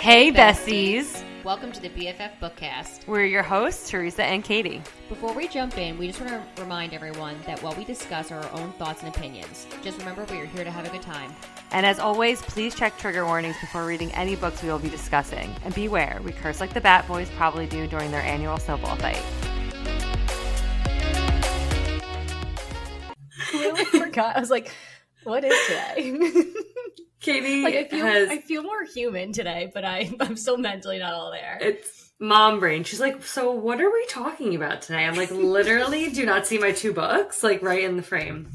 Hey, besties. Welcome to the BFF Bookcast. We're your hosts, Teresa and Katie. Before we jump in, we just want to remind everyone that while we discuss our own thoughts and opinions, just remember we are here to have a good time. And as always, please check trigger warnings before reading any books we will be discussing. And beware, we curse like the Bat Boys probably do during their annual snowball fight. I really forgot. I was like, what is today? Katie like I feel has I feel more human today, but I I'm still mentally not all there. it's mom brain. She's like, so what are we talking about today? I'm like, literally, do not see my two books like right in the frame.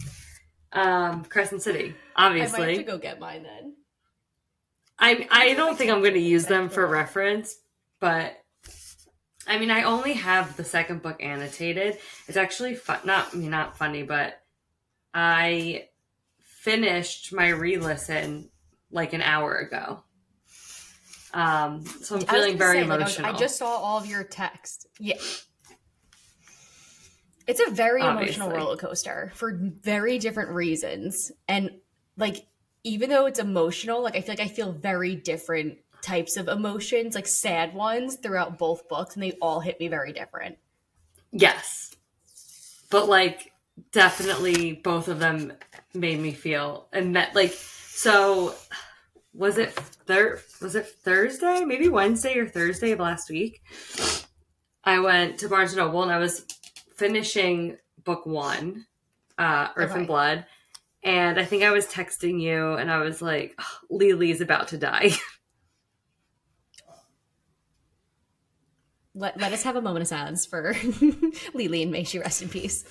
Um, Crescent City, I might have obviously. to go get mine then. I I don't think I'm going to use them for reference, but I mean, I only have the second book annotated. It's actually fun, not I mean, not funny, but I finished my re-listen like an hour ago. Um, so I'm feeling very say, like, I was- emotional. I, just saw all of your text. Yeah. It's a very emotional roller coaster for very different reasons. And like even though it's emotional, like I feel like I feel very different types of emotions, like sad ones throughout both books, and they all hit me very different. Yes. But like definitely both of them made me feel and met like so was it thir- was it Thursday? Maybe Wednesday or Thursday of last week. I went to Barnes and Noble and I was finishing book 1, uh Earth Okay. and Blood. And I think I was texting you and I was like, "Oh, Lily's about to die. Let, let us have a moment of silence for Lily and may she rest in peace.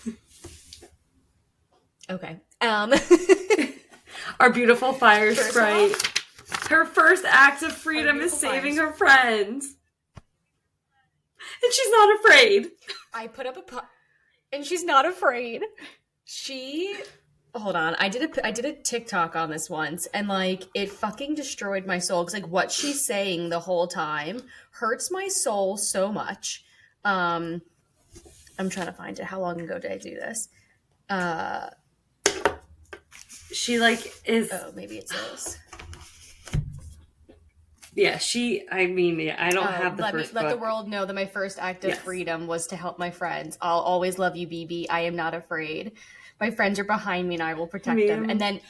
Okay. Um Our beautiful fire First sprite. Her first act of freedom is saving her friends. And she's not afraid. I put up a po- and she's not afraid. She hold on. I did a I did a TikTok on this once and like it fucking destroyed my soul cuz like what she's saying the whole time hurts my soul so much. Um I'm trying to find it. How long ago did I do this? Uh She like is oh, maybe it's this. yeah, she I mean, yeah, I don't Oh, have the let first me let the world know that my first act of Yes. freedom was to help my friends. I'll always love you, BB. I am not afraid. My friends are behind me, and I will protect Me them. And then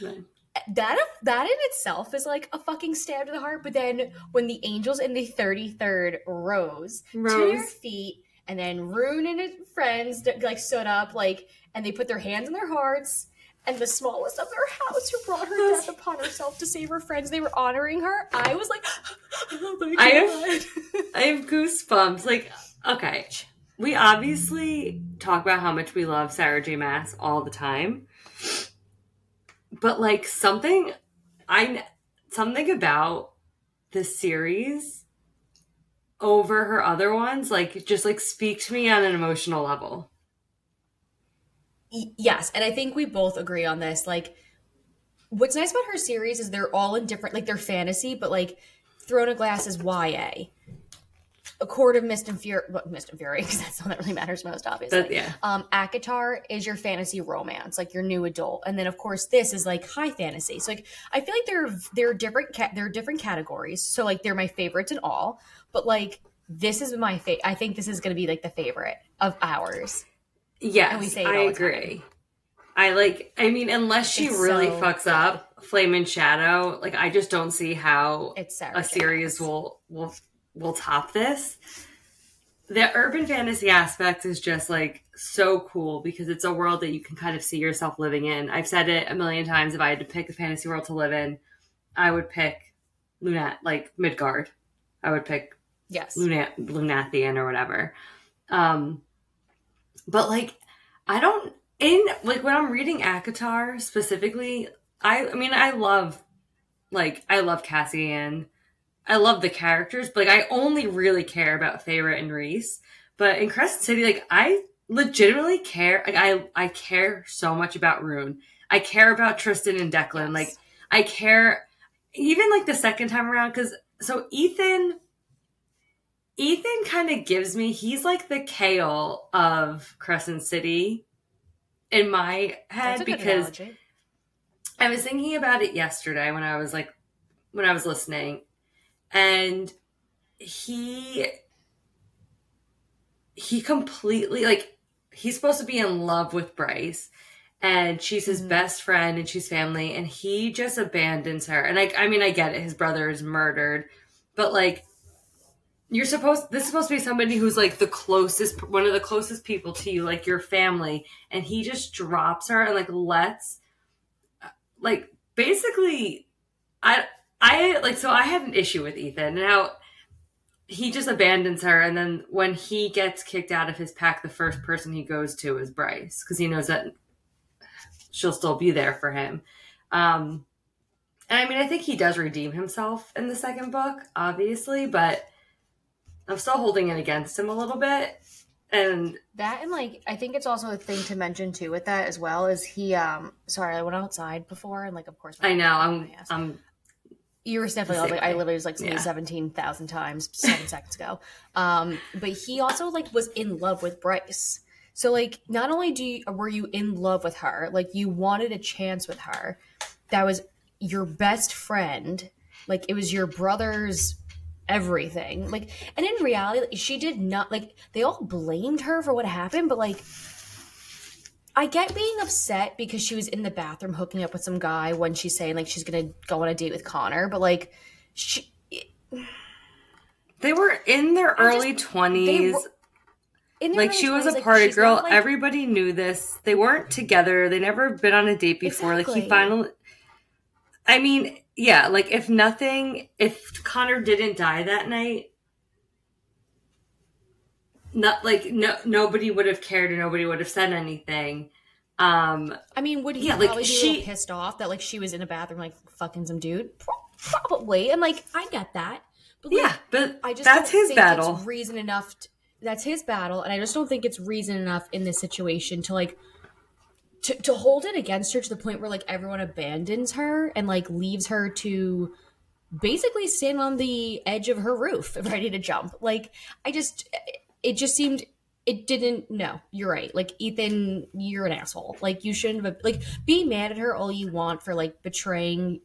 that that in itself is like a fucking stab to the heart. But then when the angels in the thirty third rose, to their feet, and then Ruhn and his friends like stood up, like, and they put their hands on their hearts. And the smallest of their house, who brought her death upon herself to save her friends, they were honoring her. I was like, oh my god. I have- I have goosebumps. Like, okay. We obviously talk about how much we love Sarah J. Maas all the time. But like something I something about this series over her other ones like just like speak to me on an emotional level. Yes and i think we both agree on this like what's nice about her series is they're all in different like they're fantasy but like throne of glass is ya a court of mist and fury well, mist and fury because that's the one that really matters most obviously But yeah. um ACOTAR is your fantasy romance like your new adult and then of course this is like high fantasy so like i feel like they're they're different ca- they're different categories so like they're my favorites in all but like this is my favorite. i think this is going to be like the favorite of ours Yes, And we say it I the time. agree. I like. I mean, unless she It's really so fucks up Flame and Shadow, like I just don't see how Sarah series will will will top this. The urban fantasy aspect is just like so cool because it's a world that you can kind of see yourself living in. I've said it a million times. If I had to pick a fantasy world to live in, I would pick Lunat, like Midgard. I would pick yes Lunat Lunathion or whatever. Um, but like, I don't in like when I'm reading ACOTAR specifically. I I mean I love like I love Cassian. I love the characters, but like I only really care about Feyre and Rhys. But in Crescent City, like I legitimately care. Like I I care so much about Ruhn. I care about Tristan and Declan. Yes. Like I care even like the second time around because so Ithan Ithan kind of gives me he's like the Chaol of Crescent City in my head because analogy. I was thinking about it yesterday when I was like when I was listening and he he completely like he's supposed to be in love with Bryce and she's his Mhm. best friend and she's family and he just abandons her and I I mean I get it his brother is murdered but like you're supposed this is supposed to be somebody who's like the closest one of the closest people to you like your family and he just drops her and like lets like basically I I like so I had an issue with Ithan. Now he just abandons her and then when he gets kicked out of his pack the first person he goes to is Bryce because he knows that she'll still be there for him. Um and I mean I think he does redeem himself in the second book obviously but I'm still holding it against him a little bit and That and like I think it's also a thing to mention too with that as well is he um sorry I went outside before and like of course I know I'm. I'm you were definitely like I literally was like Yeah. seventeen thousand times seven seconds ago. Um, but he also like was in love with Bryce. So like not only do you, were you in love with her, like you wanted a chance with her. That was your best friend. Like it was your brother's everything. Like and in reality, she did not like they all blamed her for what happened, but like I get being upset because she was in the bathroom hooking up with some guy when she's saying like she's gonna go on a date with Connor, but like she they were in their I just- early 20s were- in their like early she was a like, party girl. like- everybody knew this. They weren't together. They never been on a date before. Like he finally i mean yeah like if nothing if connor didn't die that night not like no nobody would have cared and nobody would have said anything um I mean, would he Yeah, like, she- pissed off that like she was in a bathroom like fucking some dude? Pro- Probably, and like I get that, but like, yeah but I just that's don't his think battle It's reason enough. t that's his battle, and I just don't think it's reason enough in this situation to like to to hold it against her to the point where like everyone abandons her and like leaves her to basically stand on the edge of her roof, ready to jump. Like I just, it just seemed. It didn't. No, you're right. Like Ithan, you're an asshole. Like you shouldn't have. Like be mad at her all you want for like betraying,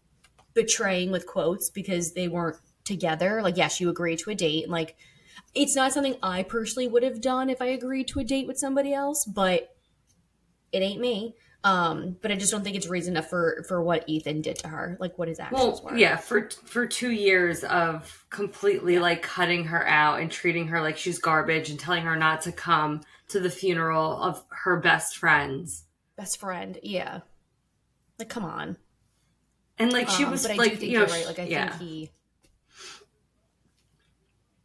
betraying with quotes because they weren't together. Like yes, you agreed to a date. And like it's not something I personally would have done if I agreed to a date with somebody else. But it ain't me. Um, but I just don't think it's reason enough for for what Ithan did to her. Like what his actions well were. yeah for for two years of completely like cutting her out and treating her like she's garbage and telling her not to come to the funeral of her best friends best friend. Yeah. Like, come on. and like she Um, was but I like do think you know you're right. Like, I yeah think he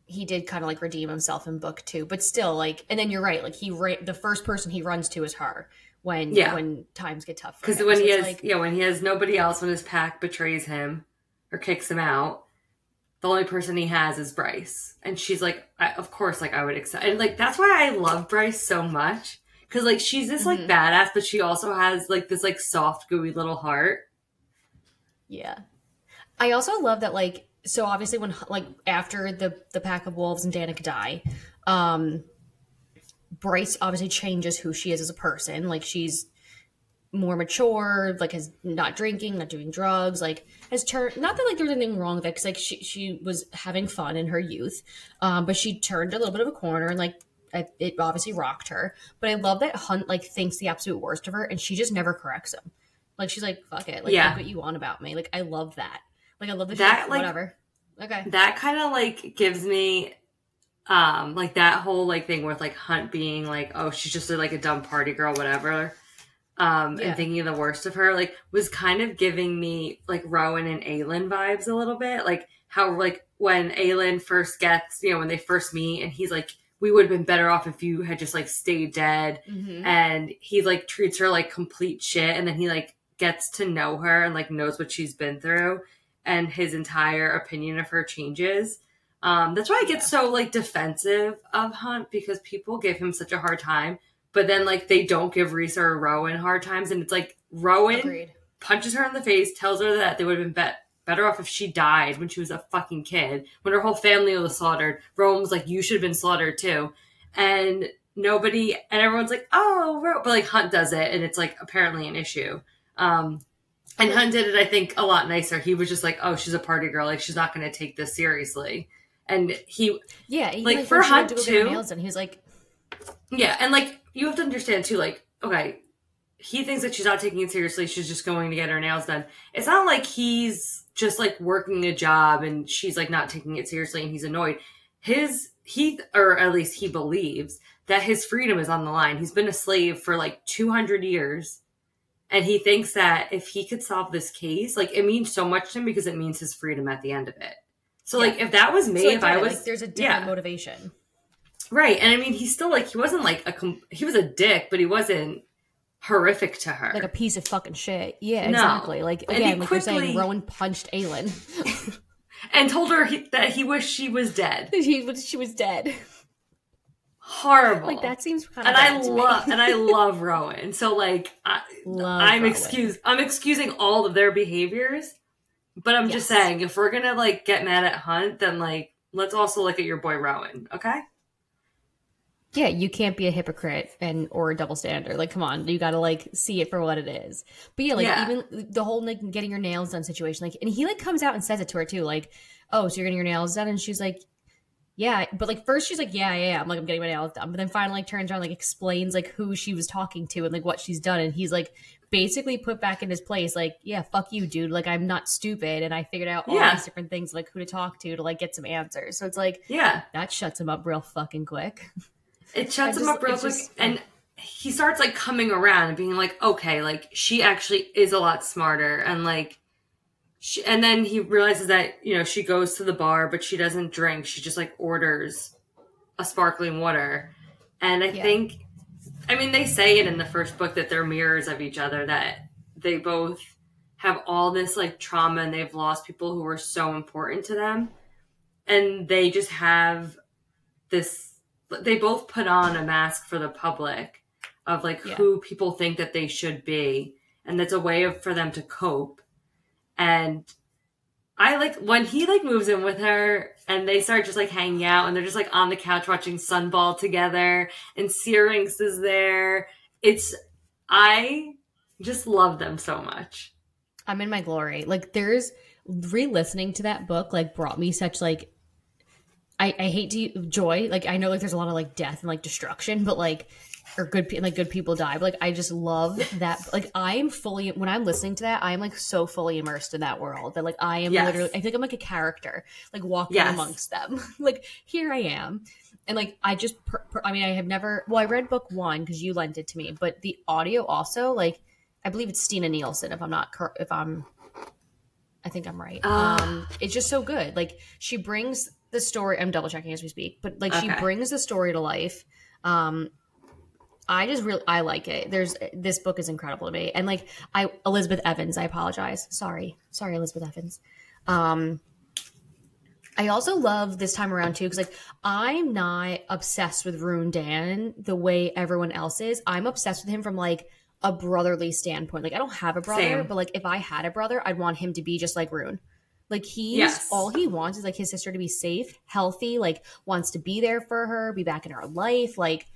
he did kind of like redeem himself in book two, but still, like, and then you're right. Like, he ra- the first person he runs to is her when Yeah. when times get tough. because when So he has like, yeah when he has nobody else when his pack betrays him or kicks him out the only person he has is bryce and she's like I, of course like i would accept and like that's why i love bryce so much because like she's this like Mhm. badass but she also has like this like soft gooey little heart Yeah. I also love that like so obviously when like after the the pack of wolves and Danika die, um Bryce obviously changes who she is as a person. Like she's more mature, like has not drinking, not doing drugs, like has turned not that like there's anything wrong with that because like she she was having fun in her youth. Um but she turned a little bit of a corner and like I- it obviously rocked her. But I love that Hunt like thinks the absolute worst of her and she just never corrects him. Like she's like, fuck it. Like Yeah. what you want about me. Like I love that. Like I love that, That, like- whatever. Okay. that kind of like gives me um like that whole like thing with like hunt being like oh she's just like a dumb party girl whatever. Um Yeah. and thinking the worst of her like was kind of giving me like rowan and aelin vibes a little bit. Like how like when aelin first gets you know when they first meet and he's like we would have been better off if you had just like stayed dead. Mm-hmm. and he like treats her like complete shit. And then he like gets to know her and like knows what she's been through. And his entire opinion of her changes um that's why i get Yeah. so like defensive of hunt because people give him such a hard time but then like they don't give Risa or Rowan hard times and it's like Rowan Agreed. punches her in the face tells her that they would have been bet- better off if she died when she was a fucking kid when her whole family was slaughtered Rowan was like you should have been slaughtered too and nobody and everyone's like oh but like hunt does it and it's like apparently an issue um And Hunt did it, I think, a lot nicer. He was just like, "Oh, she's a party girl. Like she's not going to take this seriously." And he, Yeah, he, Like, for Hunt, to go get her too- nails done, he was like, yeah, and like you have to understand too. Like, okay, he thinks that she's not taking it seriously. She's just going to get her nails done. It's not like he's just like working a job and she's like not taking it seriously and he's annoyed. His he or at least he believes that his freedom is on the line. He's been a slave for like 200 years. And he thinks that if he could solve this case, like it means so much to him because it means his freedom at the end of it. So like if that was me, so if I was like, there's a different yeah. motivation. Right. And I mean, he's still like, he wasn't like a, com- he was a dick, but he wasn't horrific to her. Like a piece of fucking shit. Yeah, No. exactly. Like And he again, like you're saying, Rowan punched Aelin. and told her he, that he wished she was dead. she, was- she was dead. Horrible. Like that seems kind And of. I love, and I love Rowan. So like, I, Love I'm Rowan. excuse, I'm excusing all of their behaviors, but I'm just saying, if we're gonna like get mad at Hunt, then like, let's also look at your boy Rowan, okay? Yeah, you can't be a hypocrite and or a double standard. Like, come on, you got to like see it for what it is. But yeah, like Yeah. even the whole like getting your nails done situation, like, and he like comes out and says it to her too, like, "Oh, so you're getting your nails done?" And she's like, "Yeah," but like first she's like, "Yeah, yeah, yeah." I'm like, "I'm getting my nails done," but then finally like turns around, like explains like who she was talking to and like what she's done, and he's like basically put back in his place, like, "Yeah, fuck you, dude. Like, I'm not stupid, and I figured out all Yeah. these different things, like who to talk to to like get some answers." So it's like Yeah. that shuts him up real fucking quick. It shuts him just- up real quick, just- and he starts like coming around and being like, okay, like she actually is a lot smarter, and like, she, and then he realizes that you know she goes to the bar, but she doesn't drink. She just like orders a sparkling water, and I Yeah. think, I mean, they say it in the first book that they're mirrors of each other, that they both have all this like trauma and they've lost people who were so important to them, and they just have this they both put on a mask for the public of like Yeah. who people think that they should be. And that's a way of for them to cope. And i like when he like moves in with her and they start just like hanging out and they're just like on the couch watching sunball together and Syrinx is there it's i just love them so much I'm in my glory. Like there's re-listening to that book like brought me such like I, I hate to joy. Like I know like there's a lot of like death and like destruction, but like or good like good people die. But like I just love that. Like I am fully when I'm listening to that, I am like so fully immersed in that world that like I am Yes. literally. I think I'm like a character, like walking Yes. amongst them. like here I am. And like I just, per, per- I mean, I have never. Well, I read book one because you lent it to me, but the audio also, like, I believe it's Stina Nielsen. If I'm not, if I'm, I think I'm right. Ah. Um, it's just so good. Like she brings the story. I'm double checking as we speak, but like she brings the story to life. Um, I just really I like it. There's this book is incredible to me, and like I Elizabeth Evans. I apologize. Sorry, sorry, Elizabeth Evans. Um, I also love this time around too because like I'm not obsessed with Ruhn Danaan the way everyone else is. I'm obsessed with him from like a brotherly standpoint. Like I don't have a brother, Same. but like if I had a brother, I'd want him to be just like Ruhn. Like he's Yes. all he wants is like his sister to be safe, healthy, like wants to be there for her, be back in her life, like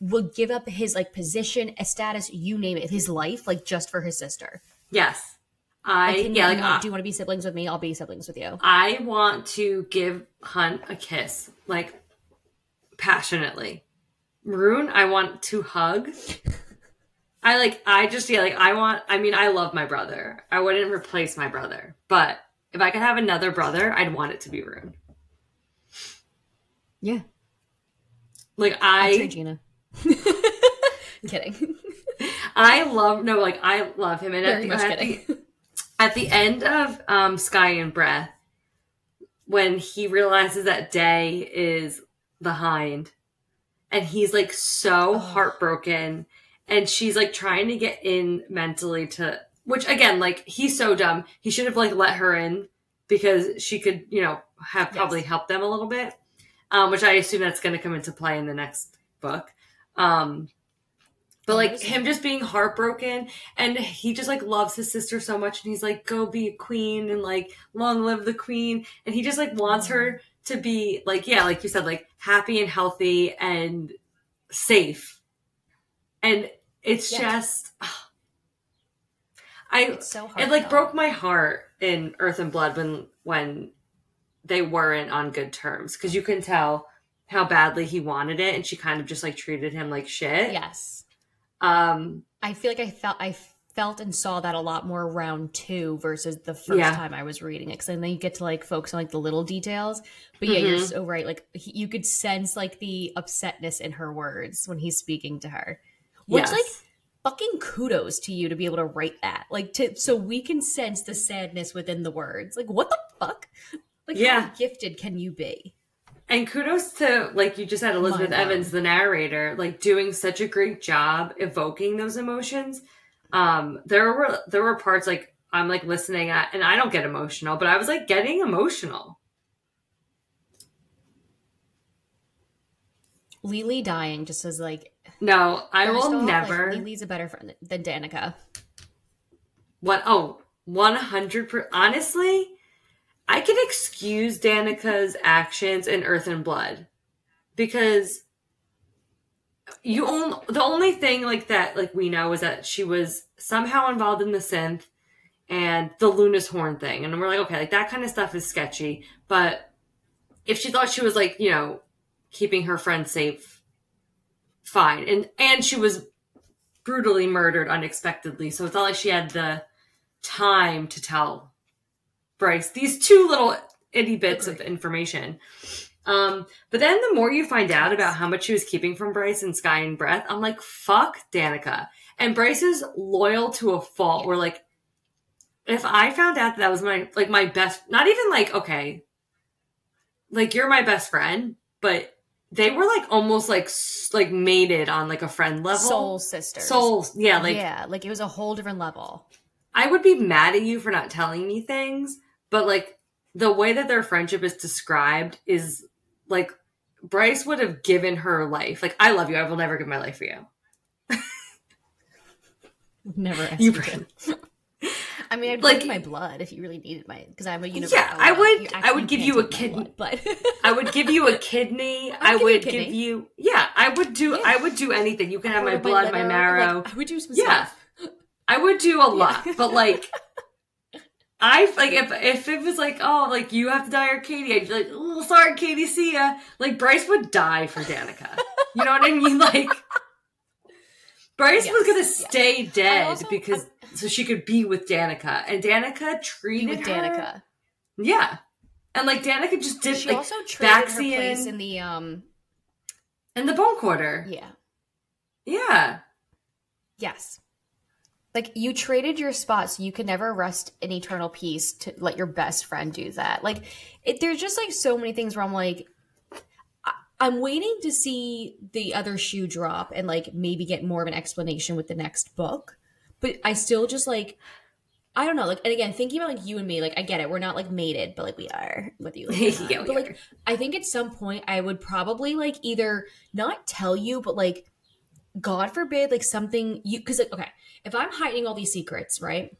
would give up his like position, a status, you name it, his life, like just for his sister. yes i Like, yeah like uh, do you want to be siblings with me? I'll be siblings with you. I want to give Hunt a kiss, like passionately. Ruhn, I want to hug. I like, I just, yeah, like, I want, I mean, I love my brother. I wouldn't replace my brother, but if I could have another brother, I'd want it to be Ruhn. Yeah, Like, I, Gina. kidding. I love, no, like, I love him. And at Very the, much at the, at the end of um, Sky and Breath, when he realizes that Day is behind, and he's like so Oh. heartbroken, and she's like trying to get in mentally to, which again, like he's so dumb. He should have like let her in because she could, you know, have probably Yes. helped them a little bit, um, which I assume that's going to come into play in the next book. Um, but like him just being heartbroken and he just like loves his sister so much and he's like go be a queen and like long live the queen and he just like wants her to be like yeah like you said like happy and healthy and safe and it's Yeah. just I It's so hard. it like broke my heart in Earth and Blood when when they weren't on good terms because you can tell how badly he wanted it, and she kind of just like treated him like shit. Yes. Um. I feel like I felt I felt and saw that a lot more round two versus the first Yeah. time I was reading it. Because then you get to like focus on like the little details. But yeah, you're Mhm. so right. Like he, you could sense like the upsetness in her words when he's speaking to her. Which yes. like fucking kudos to you to be able to write that. Like to so we can sense the sadness within the words. Like what the fuck? Like Yeah. how gifted can you be? And kudos to like you just had Elizabeth. Evans, the narrator, like doing such a great job evoking those emotions. Um, there were there were parts like I'm like listening at, and I don't get emotional, but I was like getting emotional. Lily dying just as like No, I will off, like, never. Lily's a better friend than Danika. What? Oh, 100 per Honestly, I can excuse Danika's actions in Earth and Blood because you only the only thing like that like we know is that she was somehow involved in the synth and the Luna's horn thing, and we're like, okay, like that kind of stuff is sketchy. But if she thought she was like you know keeping her friend safe, fine, and and she was brutally murdered unexpectedly, so it's not like she had the time to tell Bryce these two little itty bits of information. Um, but then the more you find out about how much she was keeping from Bryce and Sky and Breath, I'm like, fuck Danika. And Bryce is loyal to a fault. Where like, if I found out that, that was my like my best, not even like okay, like you're my best friend, but they were like almost like like mated on like a friend level. Soul sisters. Souls, yeah, like yeah, like it was a whole different level. I would be mad at you for not telling me things, but like the way that their friendship is described is like Bryce would have given her life. Like, I love you. I will never give my life for you. Never You to. I mean, I'd Like- my blood if you really needed my because I'm a universe. Yeah, I would- I would give you a kidney. but I would give you a kidney. I'd I give would kidney. give you, yeah, I would do, Yeah. I would do anything. You can have my blood, my marrow. like, I would do some Yeah. stuff. I would do a lot, but like, I like if if it was like, oh, like you have to die or Katie, I'd be like, oh, sorry, Katie, see ya. Like Bryce would die for Danika. You know what I mean? Like Bryce Yes, was gonna yes. stay dead also- because so she could be with Danika, and Danika treated with her- Danika. Yeah, and like Danika just did She like also traded her place in the um. in the bone quarter. Yeah. Yeah, Yes. Like you traded your spot so you could never rest in eternal peace to let your best friend do that. Like it, there's just like so many things where I'm like, I, I'm waiting to see the other shoe drop and like maybe get more of an explanation with the next book. But I still just like, I don't know. Like, and again, thinking about like you and me, like I get it. We're not like mated, but like we are with you. Like. Yeah, but like are. I think at some point I would probably like either not tell you, but like God forbid, like something you because like okay, if I'm hiding all these secrets, right?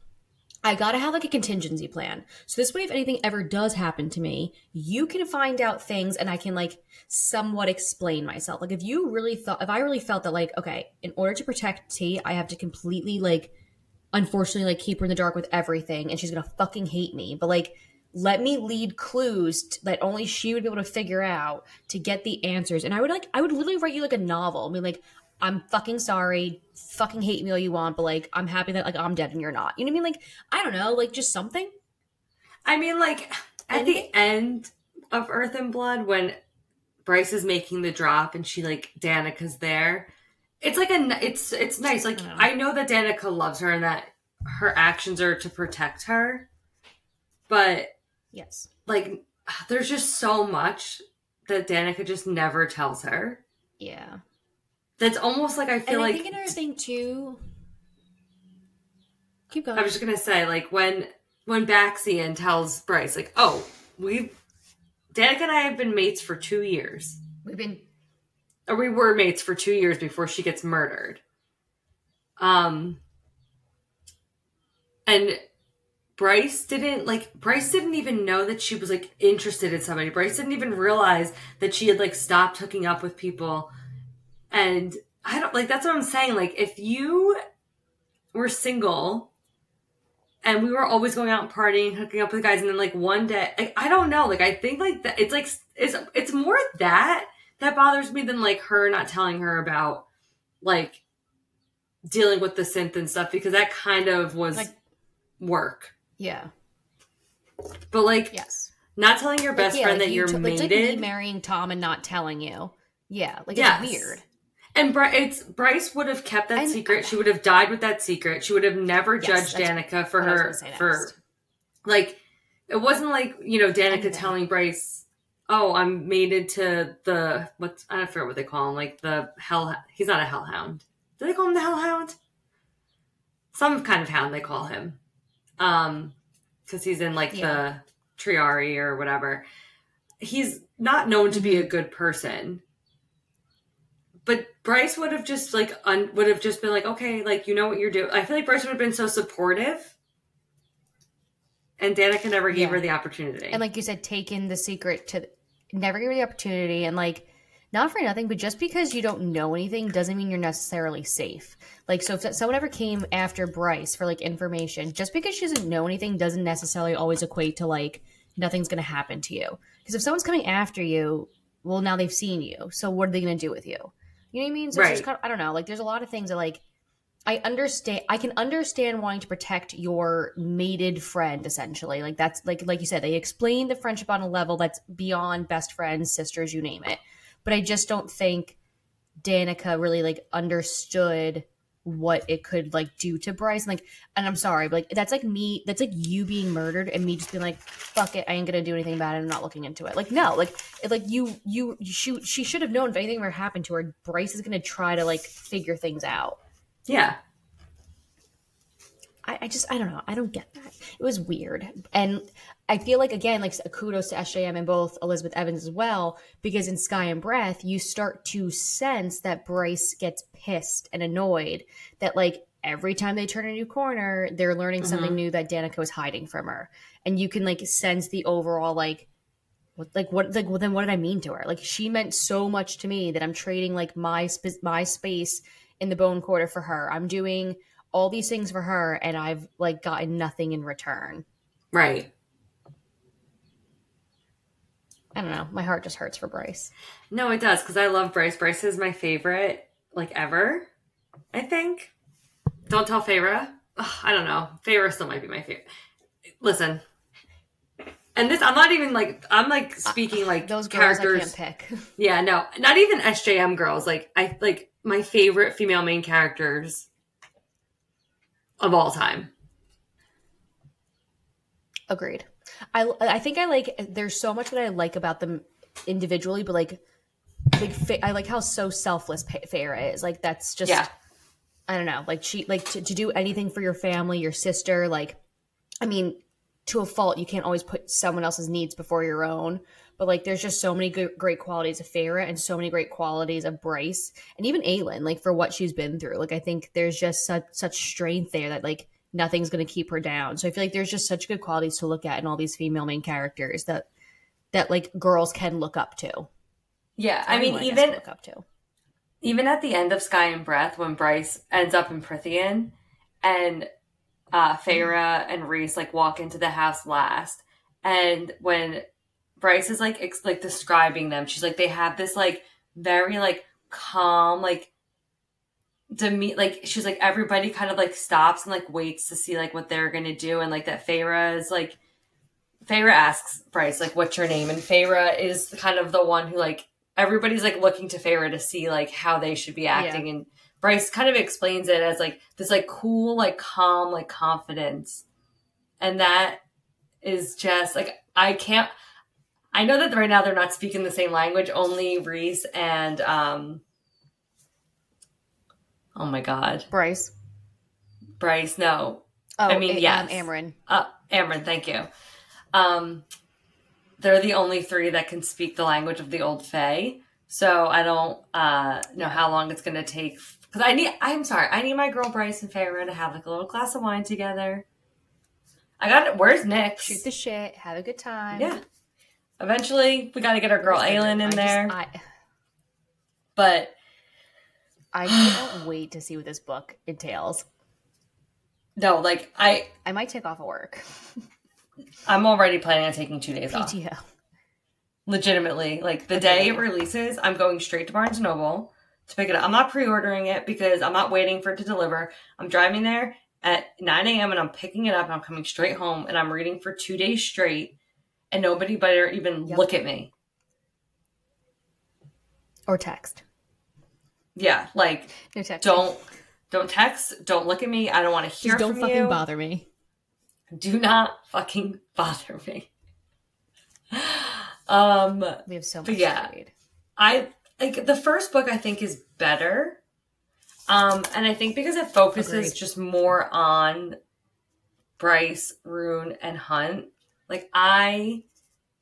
I gotta have like a contingency plan. So this way, if anything ever does happen to me, you can find out things and I can like somewhat explain myself. Like if you really thought if I really felt that like, okay, in order to protect T, I have to completely like unfortunately like keep her in the dark with everything and she's gonna fucking hate me. But like let me lead clues that only she would be able to figure out to get the answers. And I would like I would literally write you like a novel. I mean like I'm fucking sorry, fucking hate me all you want, but like I'm happy that like I'm dead and you're not. You know what I mean? Like I don't know, like just something. I mean, like at the end of Earth and Blood, when Bryce is making the drop and she like Danika's there, it's like a it's it's nice. Like know. I know that Danika loves her and that her actions are to protect her, but Yes. like there's just so much that Danika just never tells her. Yeah. That's almost like I feel and I like think another thing too. Keep going. I was just gonna say, like when when Baxian tells Bryce, like, "Oh, we, Danika and I have been mates for two years, We've been or we were mates for two years before she gets murdered." Um, and Bryce didn't like Bryce didn't even know that she was like interested in somebody. Bryce didn't even realize that she had like stopped hooking up with people. And I don't like that's what I'm saying. Like if you were single and we were always going out and partying, hooking up with guys, and then like one day, like, I don't know, like I think like that it's like it's it's more that that bothers me than like her not telling her about like dealing with the synth and stuff because that kind of was Like- work. Yeah. But like Yes. not telling your best Like, yeah, friend like that you you're t- mated. like me marrying Tom and not telling you. Yeah, like Yes. it's weird. And it's Bryce would have kept that And- secret. She would have died with that secret. She would have never Yes, judged Danika for what I was her for like it wasn't like you know Danika telling Bryce, "Oh, I'm mated to the what's I don't forget what they call him, like the hell. He's not a hellhound. Do they call him the hellhound? Some kind of hound they call him, um, because he's in like Yeah. the Triarii or whatever. He's not known to be a good person." But Bryce would have just like un- would have just been like, okay, like you know what you're doing. I feel like Bryce would have been so supportive, and Danika never gave Yeah. her the opportunity. And like you said, taking the secret to never give her the opportunity and like not for nothing, but just because you don't know anything doesn't mean you're necessarily safe. Like, so if someone ever came after Bryce for like information, just because she doesn't know anything doesn't necessarily always equate to like nothing's going to happen to you. Because if someone's coming after you, well, now they've seen you. So what are they going to do with you? You know what I mean? So it's just Right. kind of, I don't know. Like, there's a lot of things that like I understand. I can understand wanting to protect your mated friend, essentially. Like that's like like you said, they explain the friendship on a level that's beyond best friends, sisters, you name it. But I just don't think Danika really like understood what it could like do to Bryce. And, like, and I'm sorry, but like that's like me. That's like you being murdered and me just being like, "Fuck it, I ain't gonna do anything about it. I'm not looking into it." Like, no, like, it, like you, you, she, she should have known if anything ever happened to her. Bryce is gonna try to like figure things out. yeah, I, I just I don't know. I don't get that. It was weird, and I feel like again, like kudos to SJM and both Elizabeth Evans as well, because in Sky and Breath, you start to sense that Bryce gets pissed and annoyed that like every time they turn a new corner, they're learning mm-hmm. something new that Danika was hiding from her, and you can like sense the overall like. What, like what like well then what did I mean to her? Like she meant so much to me that I'm trading like my sp- my space in the bone quarter for her. I'm doing all these things for her and I've like gotten nothing in return. right. I don't know. My heart just hurts for Bryce. No, it does because I love Bryce. Bryce is my favorite, like ever. I think. Don't tell Feyre. Ugh, I don't know. Feyre still might be my favorite. Listen, and this I'm not even like I'm like speaking like Those girls characters. Pick. Yeah, no, not even SJM girls. Like I like my favorite female main characters of all time. Agreed. I I think I like there's so much that I like about them individually, but like like I like how so selfless Feyre is. Like that's just Yeah. I don't know. Like she like to, to do anything for your family, your sister. Like I mean, to a fault, you can't always put someone else's needs before your own. But like, there's just so many good, great qualities of Feyre and so many great qualities of Bryce and even Aelin. Like for what she's been through. Like I think there's just such such strength there that like nothing's going to keep her down. So I feel like there's just such good qualities to look at in all these female main characters that that like girls can look up to. Yeah, I mean, Anyone, even look up to. even at the end of Sky and Breath, when Bryce ends up in Prythian, and uh, Feyre and Rhys like walk into the house last, and when Bryce is like ex- like describing them, she's like they have this like very like calm like deme like she's like everybody kind of like stops and like waits to see like what they're gonna do, and like that Feyre is like. Feyre asks Bryce, like, what's your name? And Feyre is kind of the one who, like, everybody's, like, looking to Feyre to see, like, how they should be acting. And Bryce kind of explains it as, like, this, like, cool, like, calm, like, confidence. And that is just, like, I can't, I know that right now they're not speaking the same language, only Rhys and, um, oh my God, Bryce. Bryce, no, Oh, I mean, A- yes. um, Amarin. Uh, Amren, thank you. Um, they're the only three that can speak the language of the Old Fae. So I don't uh, know how long it's going to take. Because I need, I'm sorry, I need my girl Bryce and Feyre to have like a little glass of wine together. I got it. Where's Nick? Shoot the shit. Have a good time. Yeah. Eventually, we got to get our girl Aelin in I just- there. I, but I can't wait to see what this book entails. no, like I I might take off of work. I'm already planning on taking two days off. PTO. Legitimately, like the day it releases, I'm going straight to Barnes and Noble to pick it up. I'm not pre-ordering it because I'm not waiting for it to deliver. I'm driving there at 9 a.m. and I'm picking it up and I'm coming straight home and I'm reading for two days straight and nobody better even Yep. look at me. Or text. Yeah, like No text. don't don't text, don't look at me. I don't want to hear Just don't fucking you. bother me. Do not fucking bother me. Um, We have so much But yeah. to read. I like the first book. I think is better, um, and I think because it focuses Agreed. just more on Bryce, Ruhn, and Hunt. Like I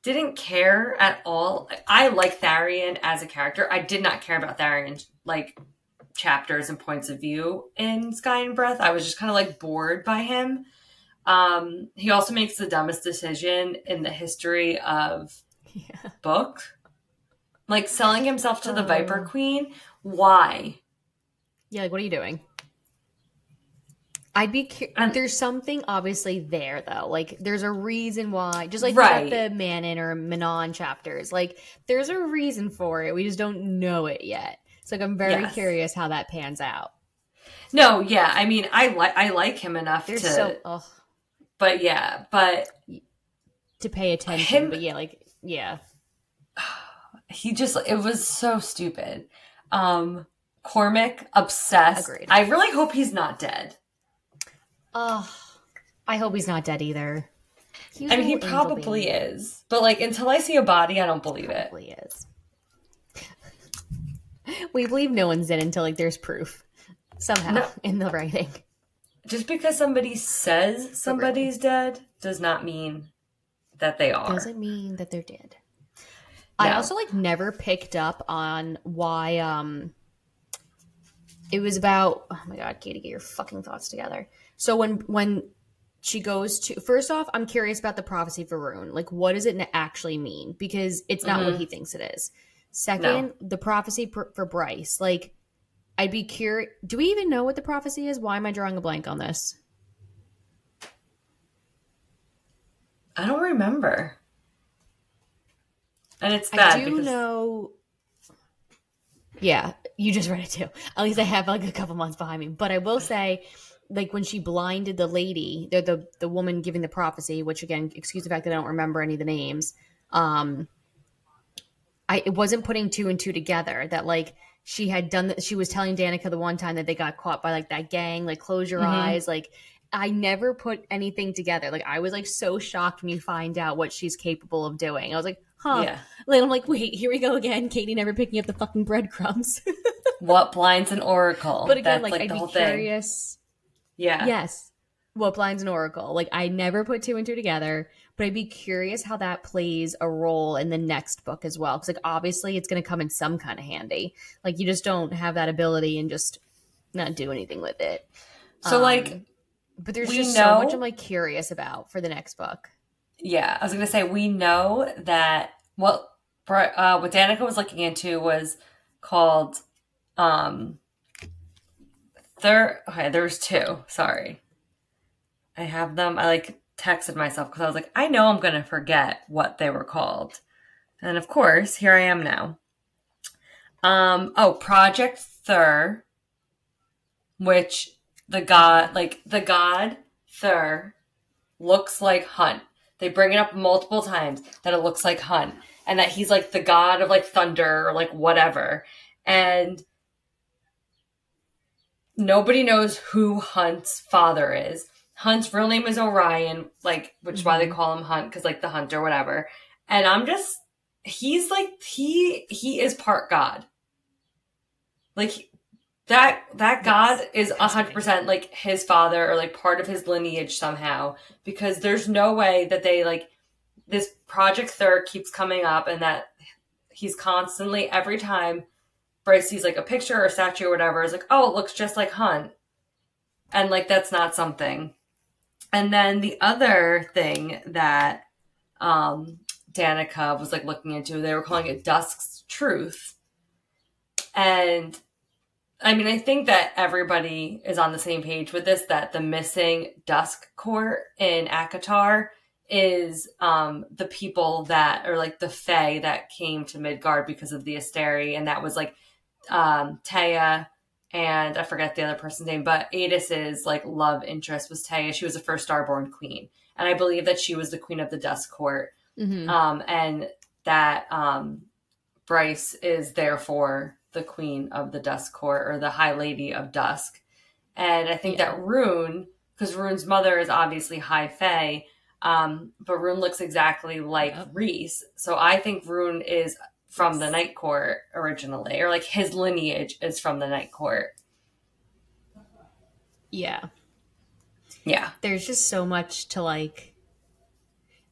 didn't care at all. I like Tharion as a character. I did not care about Tharion's like chapters and points of view in Sky and Breath. I was just kind of like bored by him. Um, he also makes the dumbest decision in the history of Yeah. book. Like selling himself to the Oh. Viper Queen. Why? Yeah, like what are you doing? I'd be cu- And- there's something obviously there though. Like there's a reason why just like Right. the Manon or Manon chapters. Like there's a reason for it. We just don't know it yet. So like I'm very Yes. curious how that pans out. No, yeah. I mean, I like I like him enough There's to, so ugh, but yeah, but to pay attention. Him- but yeah, like yeah. he just it was so stupid. Um, Cormac obsessed. Agreed. I really hope he's not dead. Oh, I hope he's not dead either. He was I mean, he probably baby. is, but like until I see a body, I don't believe it. Probably is. we believe no one's dead until like there's proof somehow No. in the writing. Just because somebody says somebody's dead does not mean that they are. Doesn't mean that they're dead. I also like never picked up on why um it was about oh my god, Katie, get your fucking thoughts together. So when when she goes to first off, I'm curious about the prophecy for Ruhn. Like what does it actually mean? Because it's not what he mm-hmm. thinks it is. Second, the prophecy for, for Bryce. Like I'd be curious. Do we even know what the prophecy is? Why am I drawing a blank on this? I don't remember. And it's bad. I do because know. Yeah, you just read it too. At least I have like a couple months behind me. But I will say, like when she blinded the lady, the the, the woman giving the prophecy, which again, excuse the fact that I don't remember any of the names. Um, I it wasn't putting two and two together that like she had done that. She was telling Danika the one time that they got caught by like that gang. Like close your Mhm. eyes. Like I never put anything together. Like I was like so shocked when you find out what she's capable of doing. I was like, huh. yeah. Then I'm like, wait, here we go again. Katie never picking up the fucking breadcrumbs. What blinds an oracle? but again, That's like, I'd the be whole thing. Yeah. Yes. What blinds an oracle? Like I never put two and two together, but I'd be curious how that plays a role in the next book as well. Because like obviously it's going to come in some kind of handy. Like you just don't have that ability and just not do anything with it. So Um, like but there's just so much I'm like curious about for the next book. Yeah, I was gonna say we know that what uh, what Danika was looking into was called um third. Okay, there's two. Sorry, I have them. I like texted myself because I was like, I know I'm gonna forget what they were called, and of course, here I am now. Um. Oh, Project Thurr, which the god, like the god Thurr, looks like Hunt. They bring it up multiple times that it looks like Hunt and that he's like the god of like thunder or like whatever. And nobody knows who Hunt's father is. Hunt's real name is Orion, like which is why they mm-hmm. call him Hunt because like the hunt or whatever. And I'm just he's like he he is part god. Like that that god is a hundred percent like his father or like part of his lineage somehow because there's no way that they like this project third keeps coming up and that he's constantly every time Bryce sees like a picture or a statue or whatever is like oh it looks just like Hunt. And like that's not something. And then the other thing that um Danika was like looking into they were calling it Dusk's Truth. And I mean, I think that everybody is on the same page with this that the missing Dusk Court in ACOTAR is um the people that are like the Fae that came to Midgard because of the Asteri, and that was like um Theia and I forget the other person's name, but Aidas's like love interest was Theia. She was the first Starborn queen, and I believe that she was the queen of the Dusk Court. Mhm. Um, and that um, Bryce is therefore the queen of the Dusk Court or the High Lady of Dusk. And I think Yeah. that Ruhn, because Ruhn's mother is obviously High Fae, um, but Ruhn looks exactly like Yep. Rhys. So I think Ruhn is from the Night Court originally, or like his lineage is from the Night Court. yeah. Yeah. there's just so much to like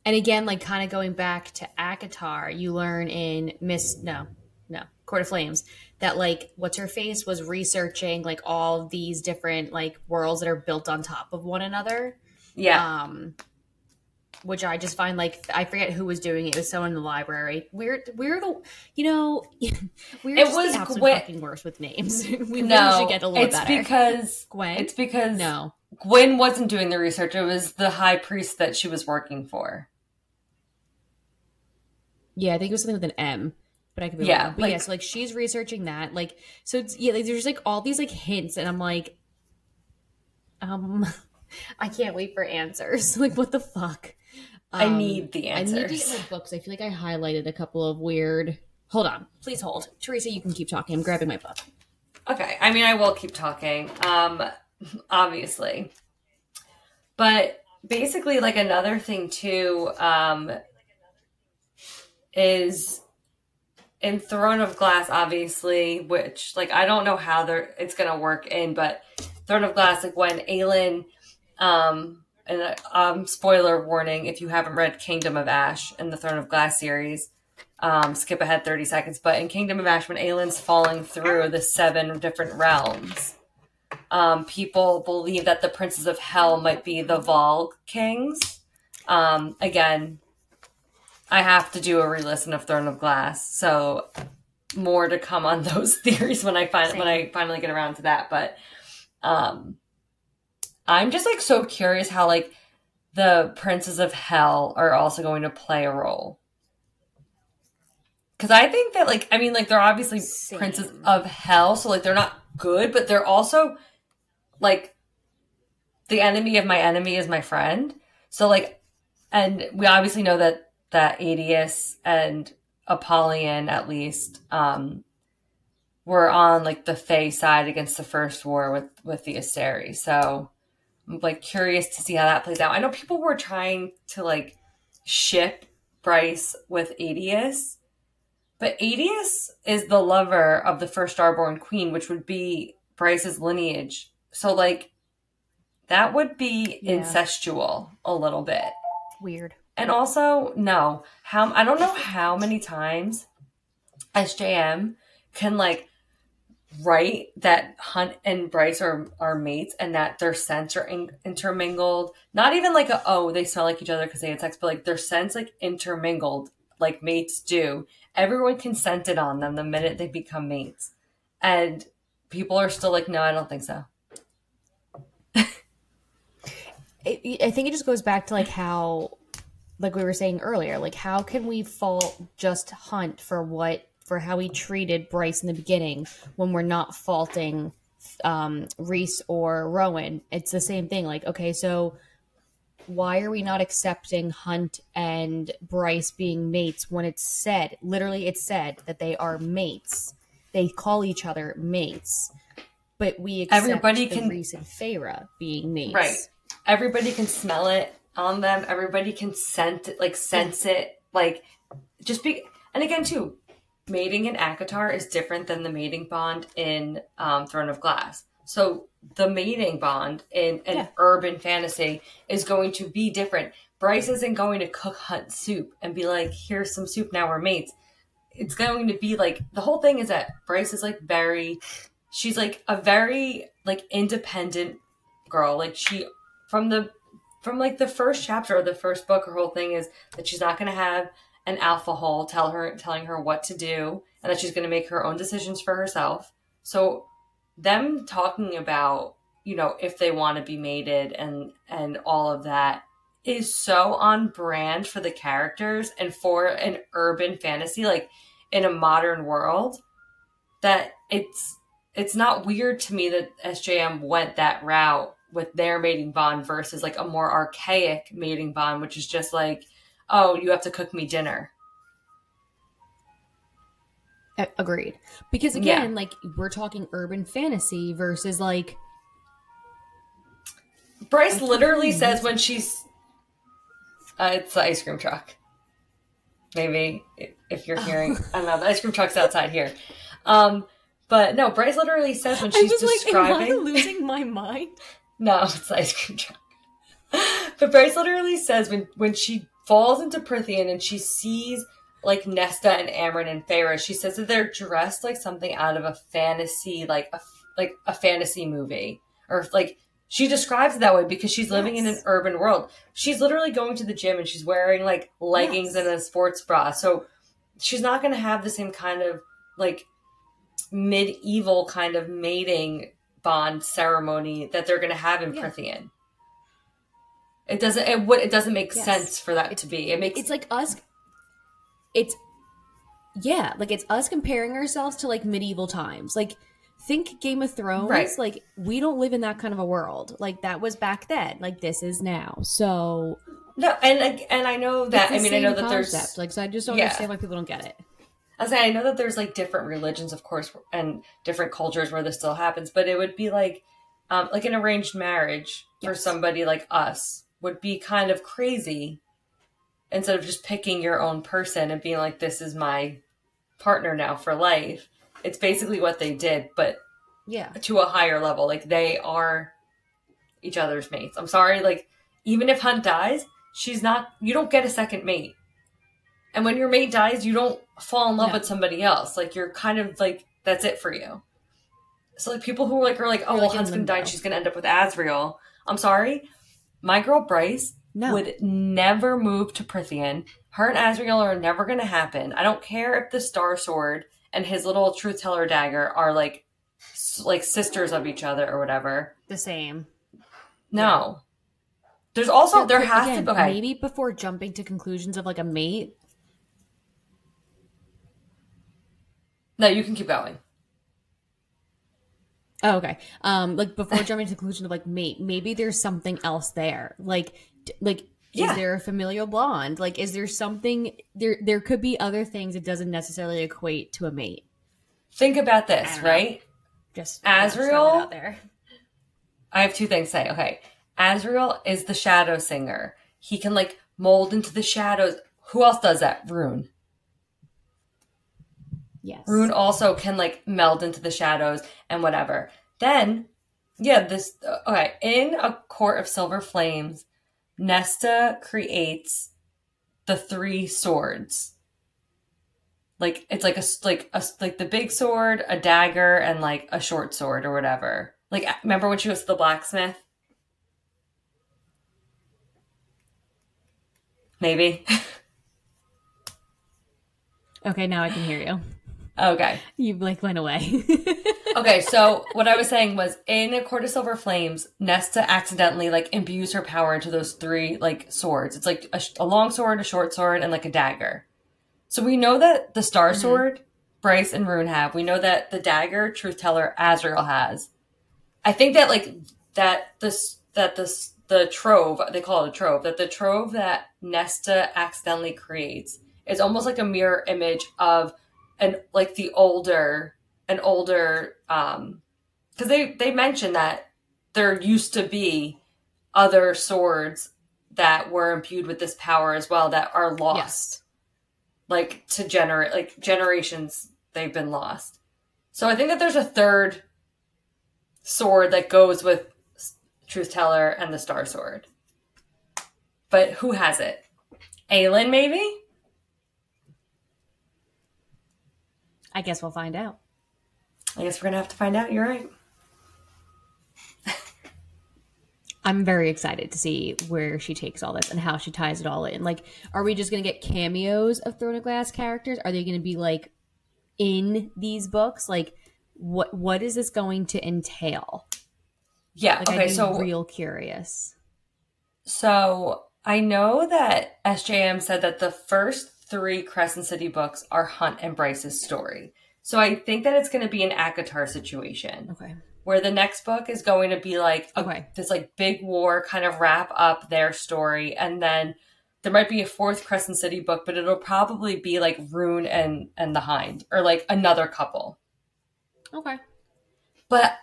and again like kind of going back to ACOTAR you learn in miss no no court of flames that like what's her face was researching like all these different like worlds that are built on top of one another Yeah. um which i just find like i forget who was doing it it was someone in the library we're we're the you know we're It just was the Gwyn- fucking worse with names we really no, should get a little it's better because gwen it's because no Gwyn wasn't doing the research. It was the high priest that she was working for. Yeah, I think it was something with an M, but I could be Yeah, wrong. But like- yeah, so like she's researching that, like so it's yeah, like, there's like all these like hints, and I'm like, um, I can't wait for answers. like, what the fuck? I Um, need the answers. I need to get my books. I feel like I highlighted a couple of weird. Hold on, please hold, Teresa. You can keep talking. I'm grabbing my book. Okay, I mean, I will keep talking, um, obviously. But basically, like another thing too, um, is in Throne of Glass, obviously, which like I don't know how they're it's gonna work in, but Throne of Glass, like when Aelin, um, and um, spoiler warning if you haven't read Kingdom of Ash and the Throne of Glass series, um, skip ahead 30 seconds. But in Kingdom of Ash, when Aelin's falling through the seven different realms, um, people believe that the princes of hell might be the Valg kings. Um, again, I have to do a re-listen of Throne of Glass, so more to come on those theories when I find when I finally get around to that. But um, I'm just like so curious how like the princes of hell are also going to play a role. Because I think that like I mean like they're obviously Same. princes of hell, so like they're not good, but they're also like the enemy of my enemy is my friend. So like, and we obviously know that that Aidas and Apollion at least um were on like the Fae side against the first war with with the Asteri. So I'm like curious to see how that plays out. I know people were trying to like ship Bryce with Aidas, but Aidas is the lover of the first Starborn Queen, which would be Bryce's lineage. So like that would be Yeah. incestual a little bit. Weird. And also, no, how I don't know how many times SJM can like write that Hunt and Bryce are are mates and that their scents are in, intermingled. Not even like a oh they smell like each other because they had sex, but like their scents like intermingled like mates do. Everyone consented on them the minute they become mates, and people are still like no, I don't think so. I think it just goes back to like how, like we were saying earlier, like how can we fault just Hunt for what for how he treated Bryce in the beginning when we're not faulting um, Rhys or Rowan? It's the same thing. Like, okay, so why are we not accepting Hunt and Bryce being mates when it's said, literally, it's said that they are mates. They call each other mates, but we accept Everybody can- Rhys and Feyre being mates. Right. Everybody can smell it on them. Everybody can scent it, like sense it, like just be. And again, too, mating in ACOTAR is different than the mating bond in um, Throne of Glass. So the mating bond in an Yeah. urban fantasy is going to be different. Bryce isn't going to cook Hunt soup and be like, "Here's some soup. Now we're mates." It's going to be like the whole thing is that Bryce is like very, she's like a very like independent girl. Like she from the from like the first chapter of the first book, her whole thing is that she's not going to have an alpha hole tell her telling her what to do, and that she's going to make her own decisions for herself. So them talking about you know if they want to be mated and and all of that is so on brand for the characters and for an urban fantasy like in a modern world that it's it's not weird to me that SJM went that route with their mating bond versus like a more archaic mating bond which is just like oh you have to cook me dinner. Agreed. Because again yeah. like we're talking urban fantasy versus like bryce literally says when she's uh, it's the ice cream truck. Maybe if you're hearing i don't know the ice cream truck's outside here. Um but no bryce literally says when she's describing like, losing my mind? No it's the ice cream truck. But bryce literally says when when she falls into prythian and she sees like Nesta and Amren and Feyre, she says that they're dressed like something out of a fantasy, like a like a fantasy movie, or like she describes it that way because she's living yes. in an urban world. She's literally going to the gym and she's wearing like leggings yes. and a sports bra, so she's not going to have the same kind of like medieval kind of mating bond ceremony that they're going to have in yeah. Prythian. It doesn't. It what it doesn't make yes. sense for that to be. It makes it's like us it's yeah, like it's us comparing ourselves to like medieval times. Like think Game of Thrones. Right. Like we don't live in that kind of a world. Like that was back then. Like this is now. So no, and and I know that. I mean, I know that concept. there's like so. I just don't yeah. understand why people don't get it. I say I know that there's like different religions, of course, and different cultures where this still happens. But it would be like, um, like an arranged marriage yes. for somebody like us would be kind of crazy instead of just picking your own person and being like, this is my partner now for life. It's basically what they did, but yeah, to a higher level. Like they are each other's mates. I'm sorry, like even if Hunt dies, she's not. You don't get a second mate. And when your mate dies, you don't fall in love no. with somebody else. Like you're kind of like that's it for you. So like people who are like are like, oh you're well, like Hunt's gonna die, she's gonna end up with Azriel. I'm sorry, my girl Bryce no. would never move to Prythian. Her and Azriel are never going to happen. I don't care if the Star Sword and his little Truth Teller dagger are like like sisters of each other or whatever. The same. No. Yeah. There's also there has again, to okay. maybe before jumping to conclusions of like a mate. No, you can keep going. Oh, okay. Um, like before jumping to the conclusion of like mate, maybe there's something else there. Like like yeah. is there a familial bond? Like is there something there there could be other things it doesn't necessarily equate to a mate. Think about this right? Just azriel out there. I have two things to say. Okay. Azriel is the shadow singer. He can like mold into the shadows. Who else does that? Ruhn yes ruhn also can like meld into the shadows and whatever then yeah this uh, okay in a court of silver flames Nesta creates the three swords. Like it's like a like a like the big sword, a dagger, and like a short sword or whatever. Like remember when she was the blacksmith? Maybe. okay, now I can hear you. Okay. You like went away. okay, so what I was saying was in a Court of Silver Flames, Nesta accidentally like imbues her power into those three like swords. It's like a, a long sword, a short sword, and like a dagger. So we know that the Star mm-hmm. Sword, Bryce and Ruhn have. We know that the dagger, Truth Teller, Azriel has. I think that like that this that this the trove they call it a trove that the trove that Nesta accidentally creates is almost like a mirror image of an like the older an older um because they they mentioned that there used to be other swords that were imbued with this power as well that are lost. Yes. like to generate like generations they've been lost. So i think that there's a third sword that goes with truth teller and the star sword. But who has it? Aelin maybe I guess we'll find out. I guess we're gonna have to find out. You're right. I'm very excited to see where she takes all this and how she ties it all in. Like, are we just gonna get cameos of Throne of Glass characters? Are they gonna be like in these books? Like, what what is this going to entail? Yeah. Like okay. So real curious. So I know that SJM said that the first three Crescent City books are Hunt and Bryce's story. So I think that it's going to be an ACOTAR situation Okay. where the next book is going to be like a- Okay. this like big war kind of wrap up their story and then there might be a fourth Crescent City book but it'll probably be like Ruhn and and the Hind or like another couple. Okay. But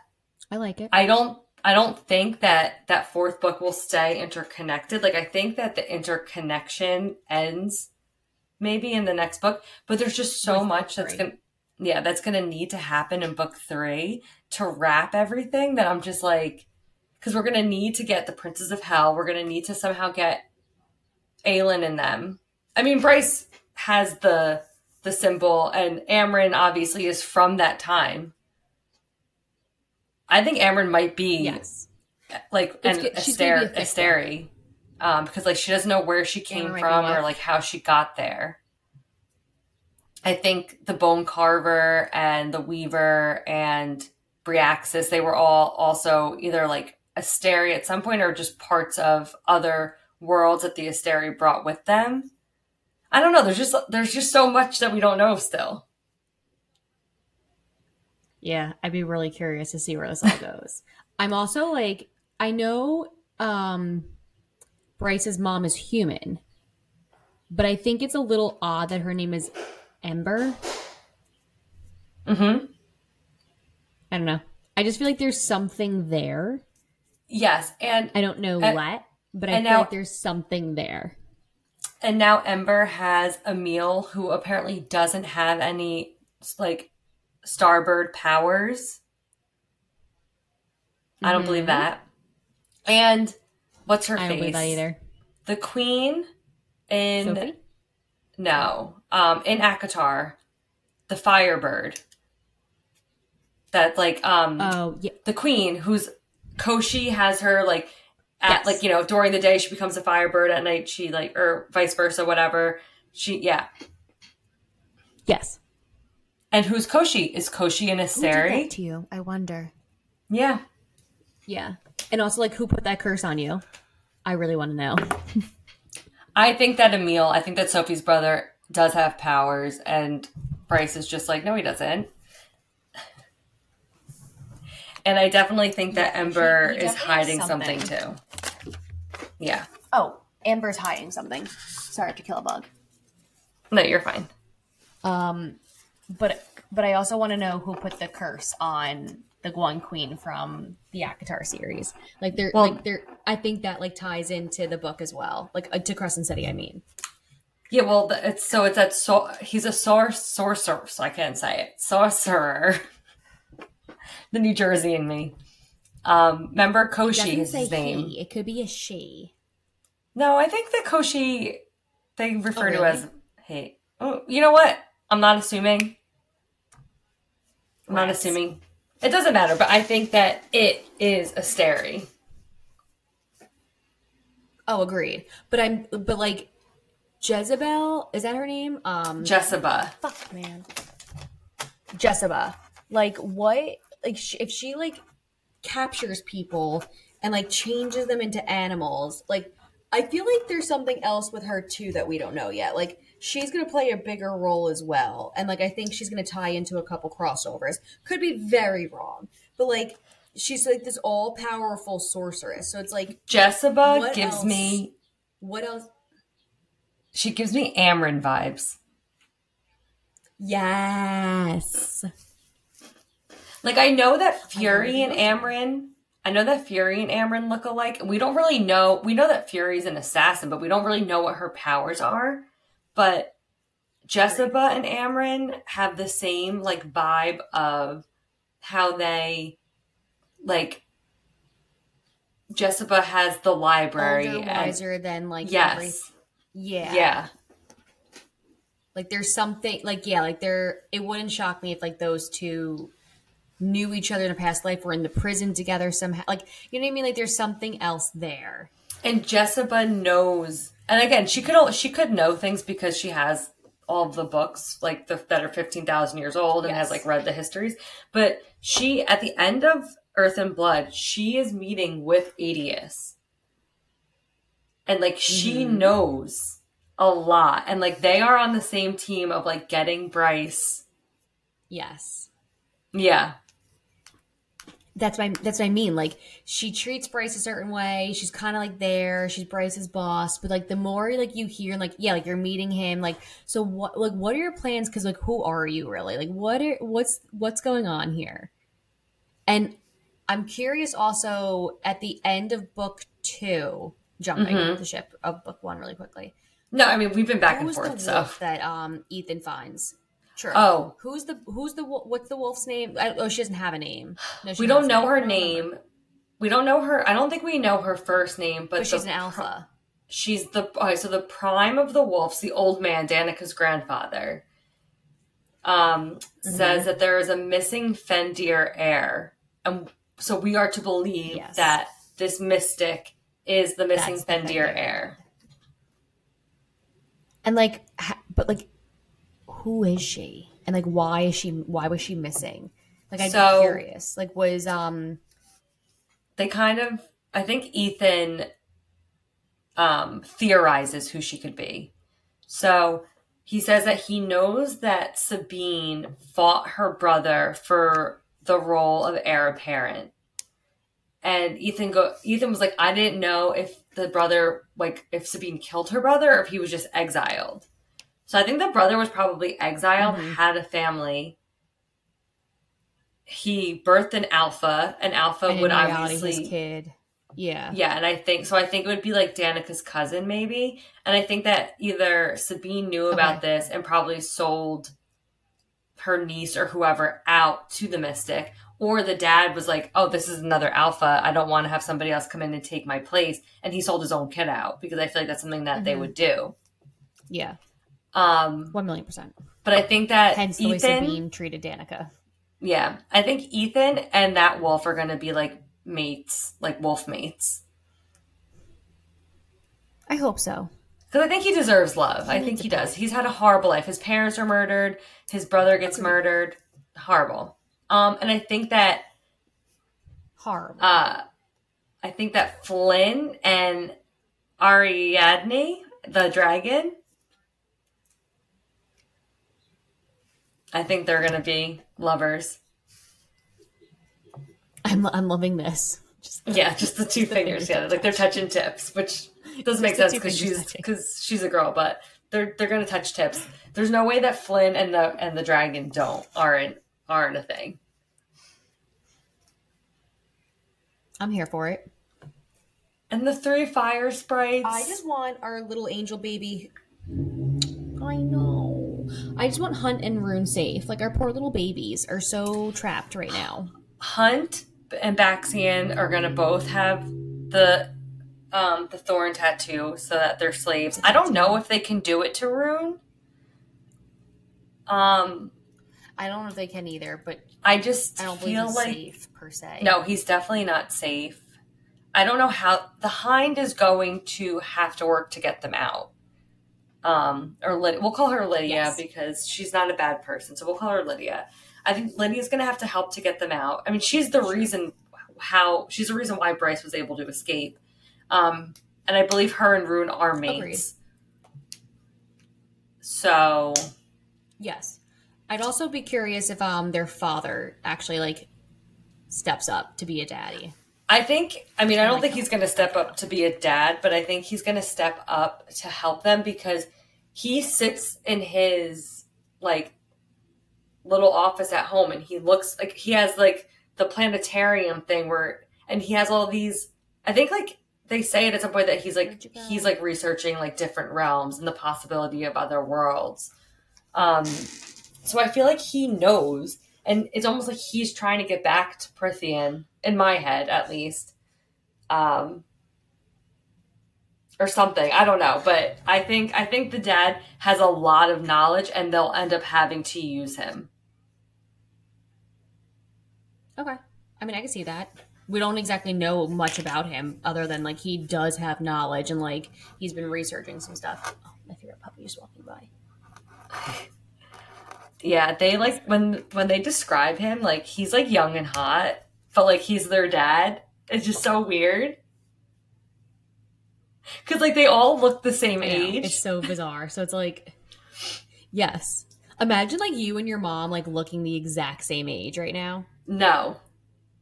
I like it. I don't I don't think that that fourth book will stay interconnected. Like I think that the interconnection ends maybe in the next book, but there's just so much that's going to yeah, that's going to need to happen in book 3 to wrap everything that I'm just like cuz we're going to need to get the Princes of Hell, we're going to need to somehow get Aelin in them. I mean, Bryce has the the symbol and Amren obviously is from that time. I think Amren might be yes. like It's an good- she's gonna be a Asteri, um, because like she doesn't know where she came be from or like how she got there. I think the Bone Carver and the Weaver and Bryaxis, they were all also either like Asteri at some point or just parts of other worlds that the Asteri brought with them. I don't know. There's just there's just so much that we don't know still. Yeah, I'd be really curious to see where this all goes. I'm also like, I know um Bryce's mom is human, but I think it's a little odd that her name is Ember. Mm-hmm. I don't know. I just feel like there's something there. Yes, and I don't know And- what, but I feel now- like there's something there. And now Ember has Emile, who apparently doesn't have any like starbird powers. I don't believe Mhm. that. And what's her I don't that either. The queen in Sophie? no, um, in ACOTAR, the Firebird. That like um Oh, yeah. the queen who's Koschei has her like at Yes. like you know during the day she becomes a firebird at night she like or vice versa whatever she yeah Yes. and who's Koschei is Koschei an Asteri to you? I wonder. yeah Yeah. And also, like, who put that curse on you? I really want to know. I think that Emile I think that Sophie's brother does have powers and Bryce is just like no he doesn't and I definitely think that Ember he is hiding something. something. too yeah Oh, Ember's hiding something. Sorry, I have to kill a bug. no you're fine Um, but but I also want to know who put the curse on the one queen from the ACOTAR series. Like they're Well- like they're. I think that like ties into the book as well, like uh, to Crescent City. I mean, Yeah, well, it's so it's that so he's a sor- sorcerer, so I can't say it. Sorcerer, the New Jersey in me. Um, remember Koschei is his name. he. It could be a she. No, I think that Koshi they refer Oh, to as hey. Oh, you know what? I'm not assuming. I'm not assuming. It doesn't matter, but I think that it is Asteri. Oh, agreed. But I'm but like Jezebel is that her name? Um, Jesiba. fuck man jesiba like what like sh- if she like captures people and like changes them into animals like i feel like there's something else with her too that we don't know yet like she's gonna play a bigger role as well and like i think she's gonna tie into a couple crossovers could be very wrong but like she's like this all-powerful sorceress so it's like Jesiba gives else? me what else she gives me Amren vibes. yes Like I know that Fury and Amren, I know that Fury and Amren look alike. We don't really know. We know that Fury's an assassin, but we don't really know what her powers are. But Jesiba and Amren have the same like vibe of how they like Jesiba has the library older and wiser than like every- yes. yeah Yeah. Like there's something like yeah, like there it wouldn't shock me if like those two knew each other in a past life, were in the prison together somehow. Like you know what I mean? Like there's something else there. And Jesiba knows, and again, she could she could know things because she has all the books like the, that are 15,000 years old and has like read the histories. But she at the end of Earth and Blood she is meeting with Aidas and like she Mhm. knows a lot. And like they are on the same team of like getting Bryce Yes. yeah That's my that's what I mean. Like she treats Bryce a certain way. She's kind of like there. She's Bryce's boss. But like the more like you hear, like yeah, like you're meeting him. Like so, what like what are your plans? Because like who are you really? Like what are what's what's going on here? And I'm curious also at the end of book two, jumping Mhm. the ship of book one really quickly. no I mean we've been back and forth so that um Ithan finds? Sure. oh Who's the who's the what's the wolf's name? I, oh, she doesn't have a name. No, she we don't know her I don't remember. name we don't know her I don't think we know her first name but, but she's an alpha. She's the okay, so the prime of the wolves, the old man, Danika's grandfather, um, Mm-hmm. says that there is a missing Fendyr heir, and so we are to believe Yes. that this mystic is the missing That's the Fendyr Fendyr. heir. And like, ha- but like, who is she? And like, why is she? Why was she missing? Like, I'm So- curious. Like, was um, They kind of, I think Ithan um, theorizes who she could be. So he says that he knows that Sabine fought her brother for the role of heir apparent. And Ithan go Ithan was like, I didn't know if the brother like if Sabine killed her brother or if he was just exiled. So I think the brother was probably exiled, Mhm. had a family. He birthed an alpha, and alpha and would obviously kid. Yeah. yeah, and I think so. I think it would be like Danika's cousin, maybe. And I think that either Sabine knew about Okay. this and probably sold her niece or whoever out to the Mystic, or the dad was like, "Oh, this is another alpha. I don't want to have somebody else come in and take my place," and he sold his own kid out because I feel like that's something that they Mhm. would do. Yeah. Um, One million percent. but I think that Hence the way Ithan, Sabine treated Danika. yeah, I think Ithan and that wolf are going to be like mates, like wolf mates. I hope so. Because I think he deserves love. I think he does. He's had a horrible life. His parents are murdered. His brother gets murdered. Horrible. Um, and I think that Horrible. uh, I think that Flynn and Ariadne, the dragon, I think they're gonna be lovers. I'm I'm loving this. Just Yeah, just the two The fingers. fingers Yeah, don't like they're touch. touching tips, which doesn't make sense because she's because she's a girl. But they're they're gonna touch tips. There's no way that Flynn and the and the dragon don't aren't aren't a thing. I'm here for it. And the three fire sprites. I just want our little angel baby. I know. I just want Hunt and Ruhn safe. Like our poor little babies are so trapped right now. Hunt and Baxian are gonna both have the um the thorn tattoo so that they're slaves. I don't know if they can do it to Ruhn. Um, I don't know if they can either, but I just I don't believe feel he's like safe per se. No, he's definitely not safe. I don't know how the hind is going to have to work to get them out. Um, or Lyd- we'll call her Lidia Yes. because she's not a bad person, so we'll call her Lidia. I think Lidia's going to have to help to get them out. I mean, she's the reason how she's the reason why Bryce was able to escape. Um, and I believe her and Ruhn are mates. So Yes. I'd also be curious if um their father actually like steps up to be a daddy. I think, I mean, I don't think he's going to step up to be a dad, but I think he's going to step up to help them because he sits in his like little office at home and he looks like he has like the planetarium thing where, and he has all these, I think like they say it at some point that he's like, Where'd you go? he's like researching like different realms and the possibility of other worlds. Um, so I feel like he knows, and it's almost like he's trying to get back to Prythian, in my head at least, um, or something. I don't know, but I think I think the dad has a lot of knowledge, and they'll end up having to use him. Okay. I mean, I can see that. We don't exactly know much about him other than like he does have knowledge and like he's been researching some stuff. Oh, my favorite puppy is walking by. Yeah, they like when when they describe him, like he's like young and hot, but like he's their dad. It's just so weird. Cause like they all look the same age. It's so bizarre. So it's like, yes. Imagine like you and your mom like looking the exact same age right now. no,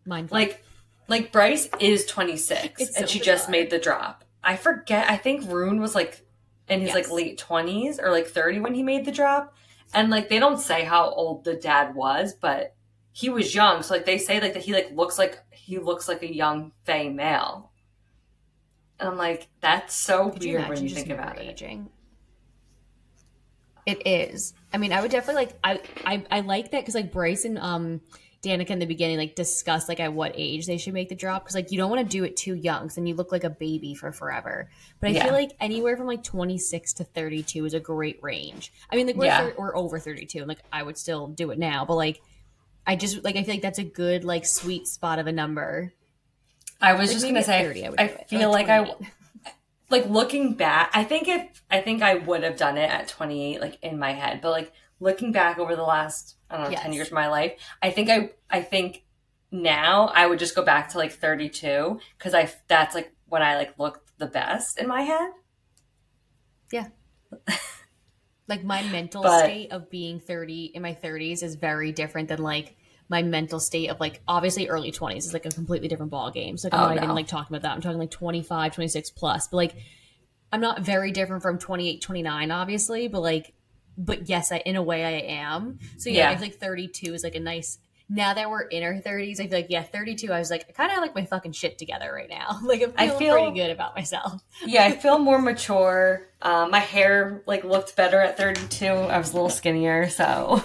Mind like like Bryce is 26 It's and so she just made the drop. I forget. I think Ruhn was like in his Yes. like late 20s or like 30 when he made the drop. And like they don't say how old the dad was, but he was young. So like they say like that he like looks like he looks like a young Fae male. And I'm like, that's so Could you weird when you think about it. aging? It is. I mean, I would definitely like. I I, I like that because like Bryce and um Danika in the beginning like discuss like at what age they should make the drop because like you don't want to do it too young because then you look like a baby for forever. But I Yeah. feel like anywhere from like twenty six to thirty two is a great range. I mean, like we're Yeah. thir- we're over thirty two, and like I would still do it now, but like. I just like I feel like that's a good like sweet spot of a number. I was Like, just gonna say, 30 I I do it, or, feel like, like I like looking back. I think if I think I would have done it at 28, like in my head, but like looking back over the last I don't know 10 years of my life, I think I I think now I would just go back to like 32 because I that's like when I like looked the best in my head. Like my mental But- state of being 30 in my 30s is very different than like my mental state of like obviously early 20s is like a completely different ball game so like, i'm Oh, not even like talking about that. I'm talking like 25 26 plus. But like i'm not very different from 28 29 obviously. But like but yes i in a way i am. So yeah, Yeah. i think like 32 is like a nice now that we're in our 30s i feel like yeah 32 i was like i kind of like my fucking shit together right now like i'm I feel- pretty good about myself Yeah, I feel more mature. Um, my hair like looked better at 32. I was a little skinnier, so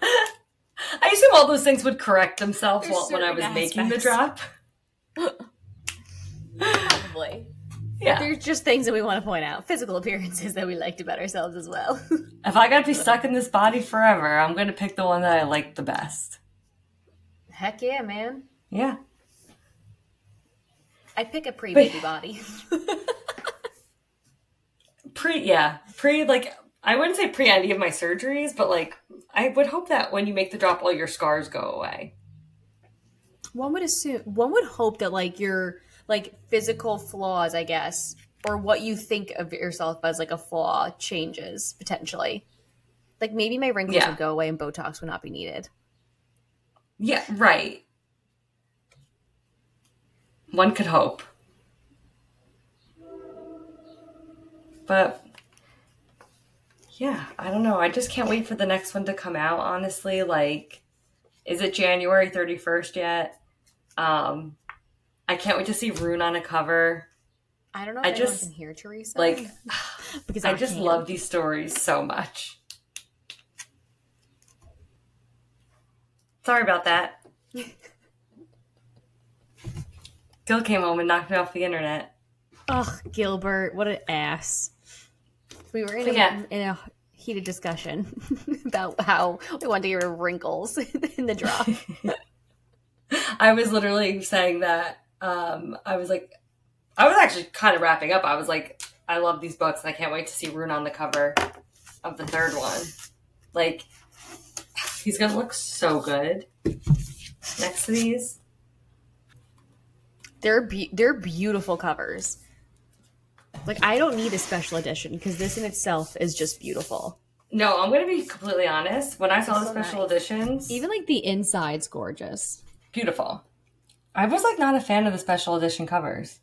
I assume all those things would correct themselves while, when I was certain making the drop. probably Yeah. There's just things that we want to point out, physical appearances that we liked about ourselves as well. If I got to be stuck in this body forever, I'm going to pick the one that I like the best. Heck yeah, man. Yeah. I pick a pre-baby body. Pre, yeah. Pre, like, I wouldn't say pre any of my surgeries, but like, I would hope that when you make the drop, all your scars go away. one would assume, one would hope that like your like physical flaws, I guess, or what you think of yourself as like a flaw changes potentially. Like maybe my wrinkles Yeah. would go away and Botox would not be needed. Yeah, right. One could hope. But yeah, I don't know. I just can't wait for the next one to come out, honestly. Like is it January 31st yet? Um I can't wait to see Ruhn on a cover. I don't know I if anyone just, can hear Teresa. Like because I just can. love these stories so much. Sorry about that. Gil came home and knocked me off the internet. Ugh, Gilbert, what an ass. We were in a, Yeah. in a heated discussion about how we wanted to get rid of wrinkles in the drop. I was literally saying that um, I was like, I was actually kind of wrapping up. I was like, I love these books and I can't wait to see Ruhn on the cover of the third one. Like, he's gonna look so good next to these. They're be- they're beautiful covers. Like I don't need a special edition because this in itself is just beautiful. No, I'm gonna be completely honest. When I saw the special nice. editions, Even like the inside's gorgeous. beautiful. I was like not a fan of the special edition covers.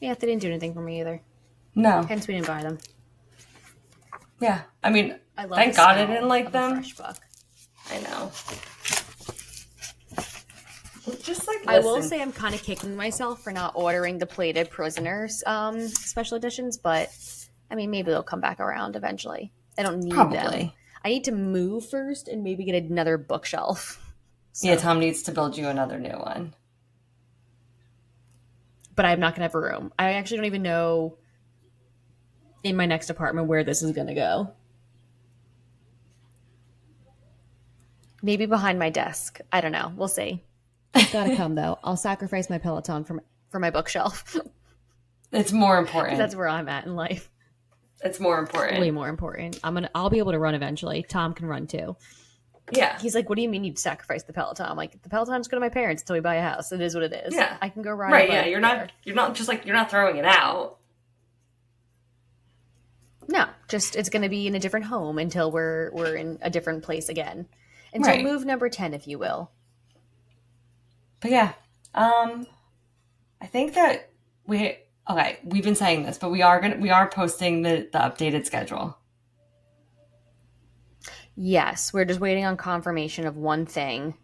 Yeah, they didn't do anything for me either. No, Hence, we didn't buy them. yeah. I mean, I love. Thank God I didn't like them. Fresh book. I know. Just like I will say I'm kind of kicking myself for not ordering the plated prisoners um, special editions, but I mean maybe they'll come back around eventually. I don't need them. I need to move first and maybe get another bookshelf. Yeah, Tom needs to build you another new one. But I'm not gonna have a room. I actually don't even know in my next apartment where this is gonna go. Maybe behind my desk. I don't know. We'll see. It's gotta come though. I'll sacrifice my Peloton for my, for my bookshelf. It's more important. That's where I'm at in life. It's more important. Way more important. I'm gonna. I'll be able to run eventually. Tom can run too. Yeah. He's like, "What do you mean you'd sacrifice the Peloton?" I'm like, "The Peloton's going to my parents until we buy a house. It is what it is. Yeah. I can go ride. Right, yeah. You're there. not you're not just like you're not throwing it out. No, just it's going to be in a different home until we're we're in a different place again. Until Right. move number ten, if you will. But yeah. Um I think that we okay, we've been saying this, but we are gonna we are posting the the updated schedule. Yes, we're just waiting on confirmation of one thing.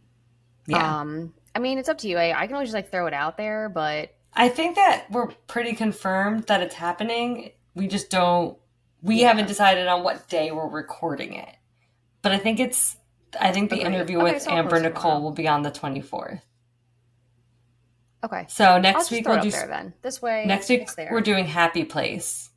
Yeah. Um, I mean, it's up to you. I, I can always just like throw it out there, but I think that we're pretty confirmed that it's happening. We just don't we haven't decided on what day we're recording it. But I think it's I think the Agreed. interview Okay, with so Amber Nicole will be on the 24th. okay. So next week we'll do there then. This way, next week we're doing Happy Place.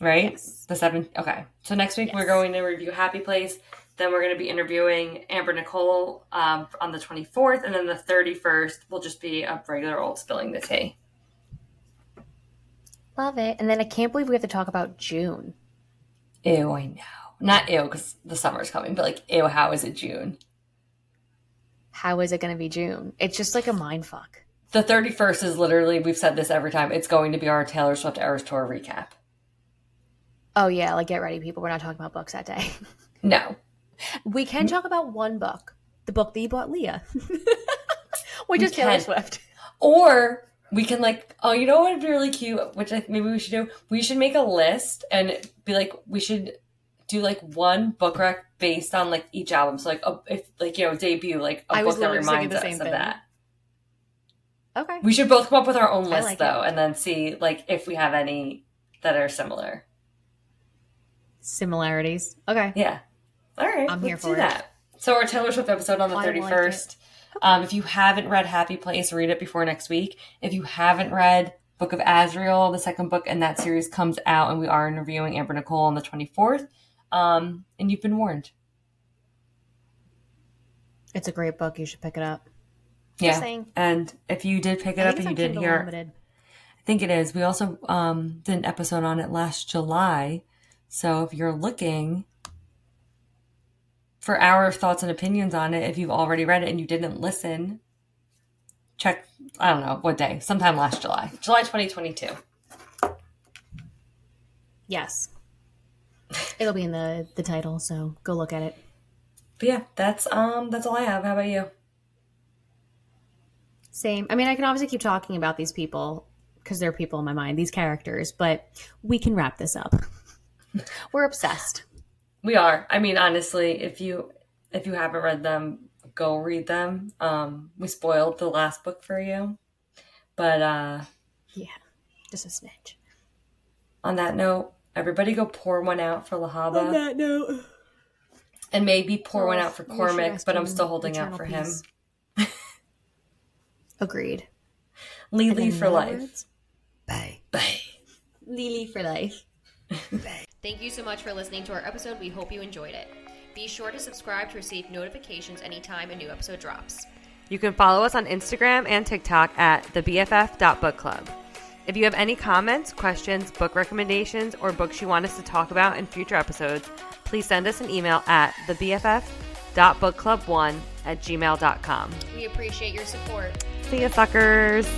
Right? Yes. The seventh okay. So next week we're going to review Happy Place. Then we're going to be interviewing Amber Nicole um, on the 24th, and then the 31st will just be a regular old spilling the tea. Love it. And then I can't believe we have to talk about June. Ew, I know. Not ew, because the summer's coming, but like, ew, how is it June? How is it going to be June? It's just like a mind fuck. The 31st is literally, we've said this every time, it's going to be our Taylor Swift Eras Tour recap. Oh yeah, like get ready, people. We're not talking about books that day. No. we can talk about one book, the book that you bought Leah, which We is Taylor. Swift. Or we can like, oh, you know what would be really cute, which I, maybe we should do? We should make a list and be like, we should do like one book rec based on like each album. So like, a, if like, you know, debut, like a I book that reminds us of thing. that. Okay. We should both come up with our own list like though, it. and then see like if we have any that are similar. Similarities. Okay. Yeah. All right. I'm here for do it. that. So our Taylor Swift episode on the like thirty first. Um, if you haven't read Happy Place, read it before next week. If you haven't read Book of Azrael, the second book in that series comes out, and we are interviewing Amber Nicole on the twenty fourth. Um, and you've been warned. It's a great book. You should pick it up. Yeah. saying. And if you did pick it I up and you didn't hear. I think it is. We also um, did an episode on it last July. So if you're looking for our thoughts and opinions on it, if you've already read it and you didn't listen, check, I don't know what day, sometime last July, July 2022. Yes. It'll be in the the title, so go look at it. But yeah, that's um that's all I have. How about you? Same. I mean, I can obviously keep talking about these people because they're people in my mind, these characters, but we can wrap this up. We're obsessed. We are. I mean, honestly, if you if you haven't read them, go read them. Um, we spoiled the last book for you, but uh, Yeah. Just a smidge. on that note, everybody go pour one out for Lehabah. On that note. And maybe pour one Oh, out for Cormac, but I'm still holding out eternal for him. Agreed. Lily for life. words, Bye. Bye. Lily for life. Thank you so much for listening to our episode. We hope you enjoyed it. Be sure to subscribe to receive notifications anytime a new episode drops. You can follow us on Instagram and TikTok at the thebff.bookclub. If you have any comments, questions, book recommendations, or books you want us to talk about in future episodes, please send us an email at thebff.bookclub1 at gmail.com. We appreciate your support. See ya, suckers!